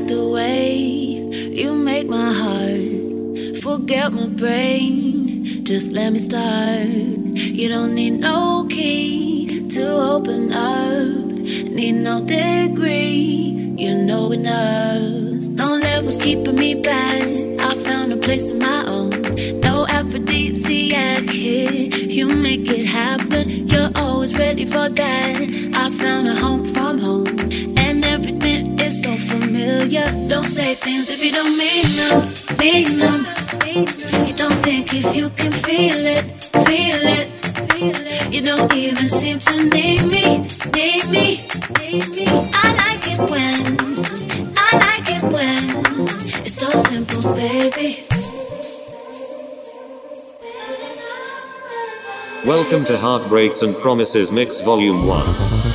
like the way you make my heart forget my brain. Just let me start. You don't need no key to open up, need no degree. You know enough. No levels keeping me back. I found a place of my own. No aphrodisiac here. You make it happen. You're always ready for that. Don't say things if you don't mean them. Mean them. You don't think if you can feel it, feel it. You don't even seem to need me, need me. I like it when, I like it when it's so simple, baby. Welcome to Heartbreaks and Promises Mix Volume 1.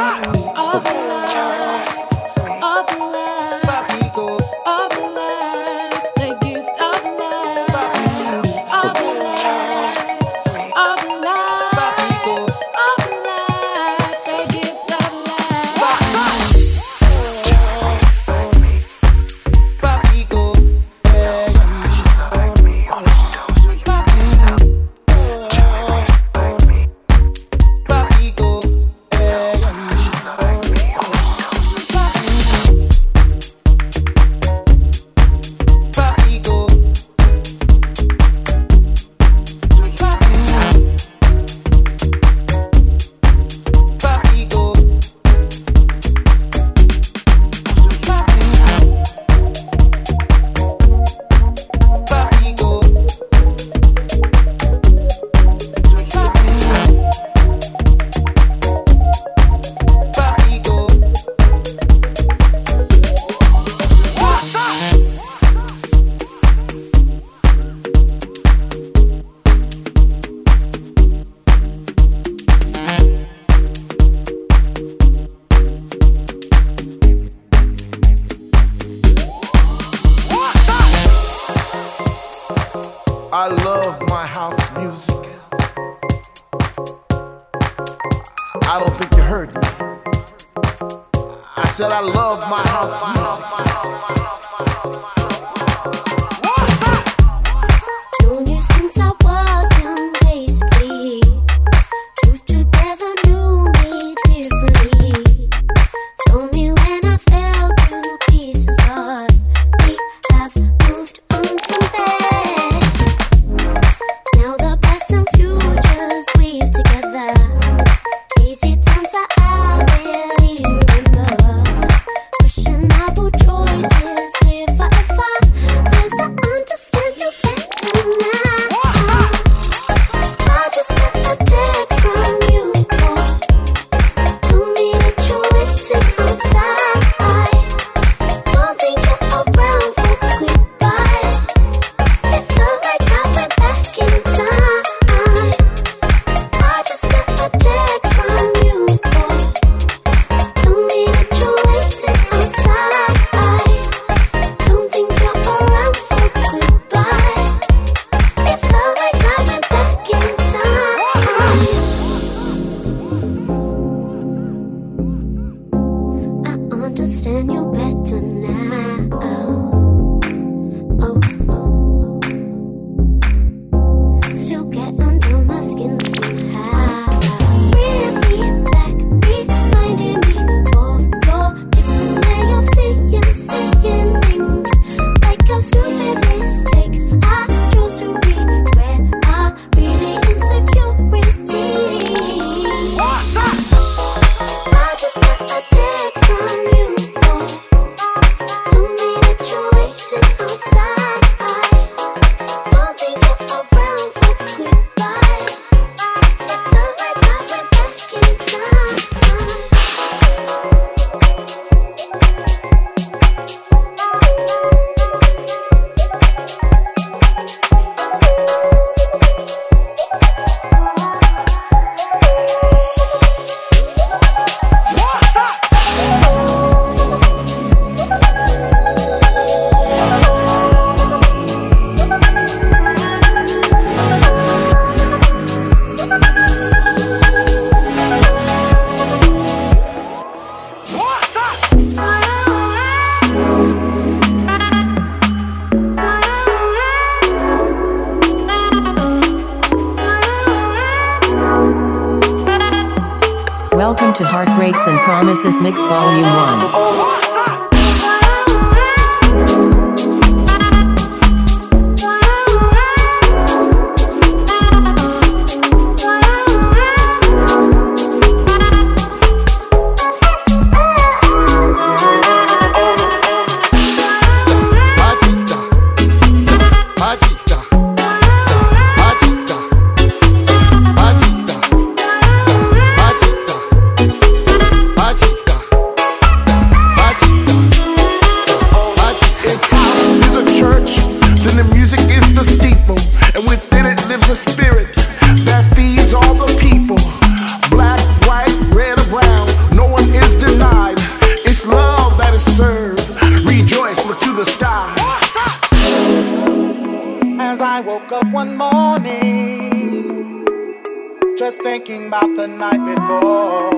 Oh. that I love my house music. Promises Mix Volume 1. thinking about the night before.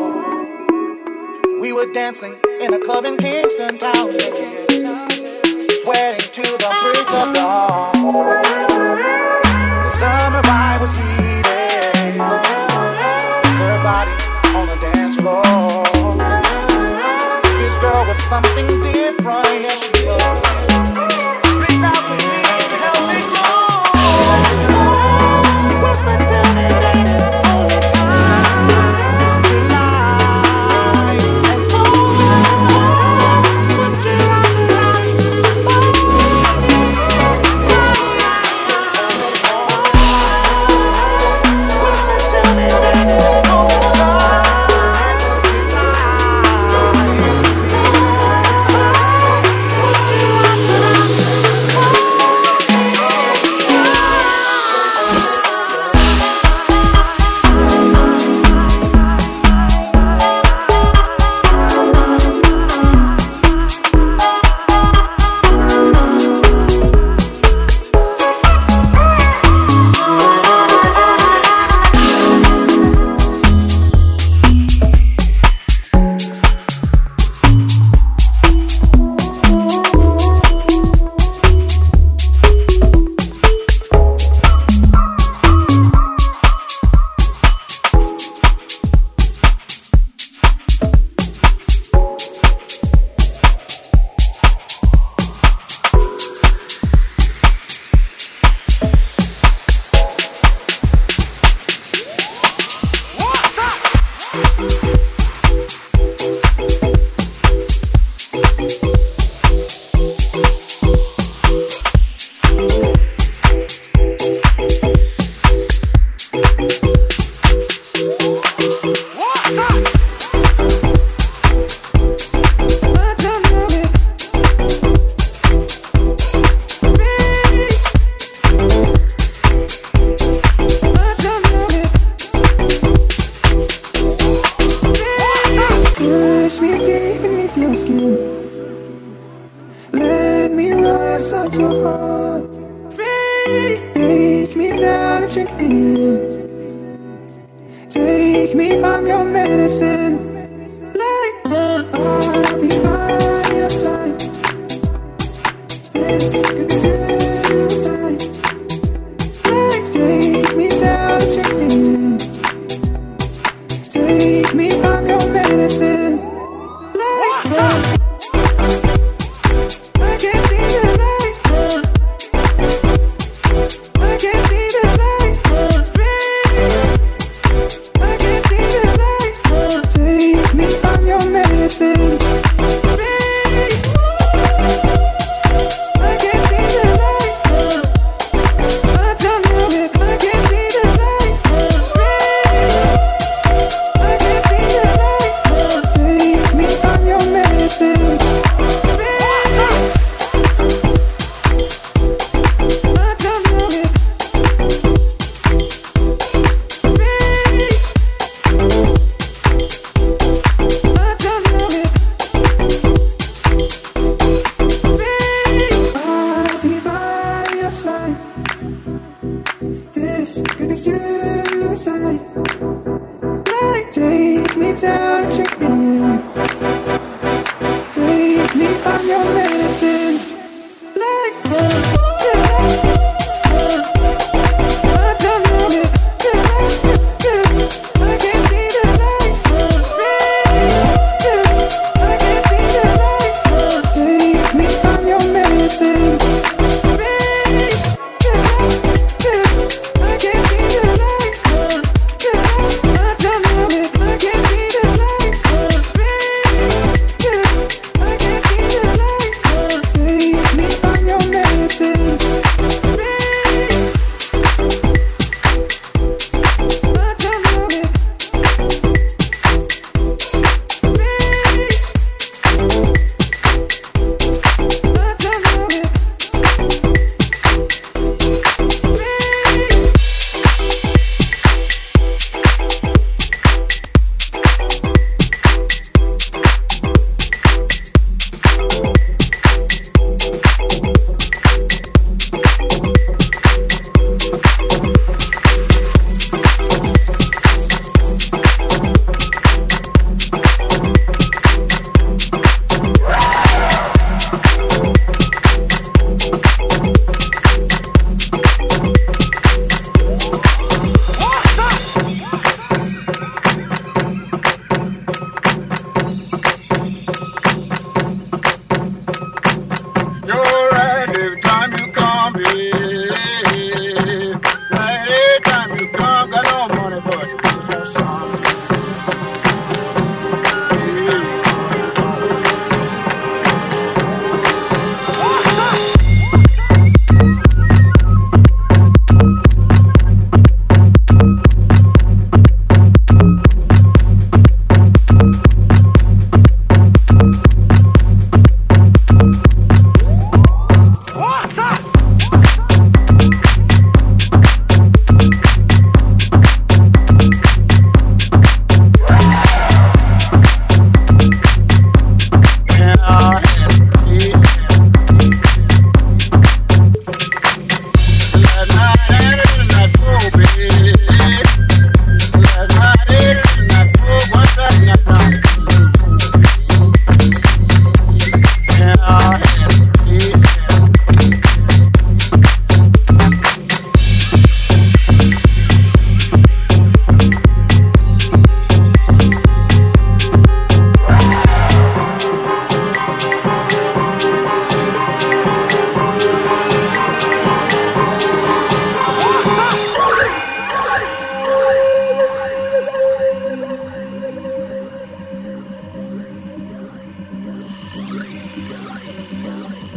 We were dancing in a club in Kingston Town, sweating to the break of dawn. The sun inside your heart. Free. Take me down and drink me in. Take me, I'm your medicine.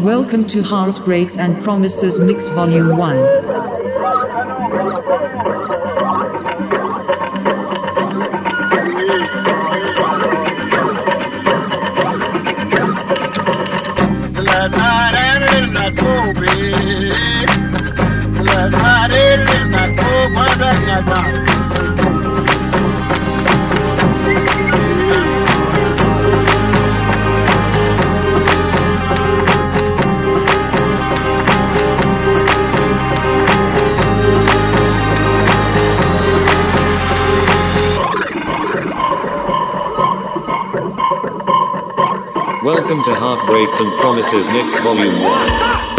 Welcome to Heartbreaks and Promises Mix Volume 1. Last Welcome to Heartbreaks and Promises Mix Volume 1.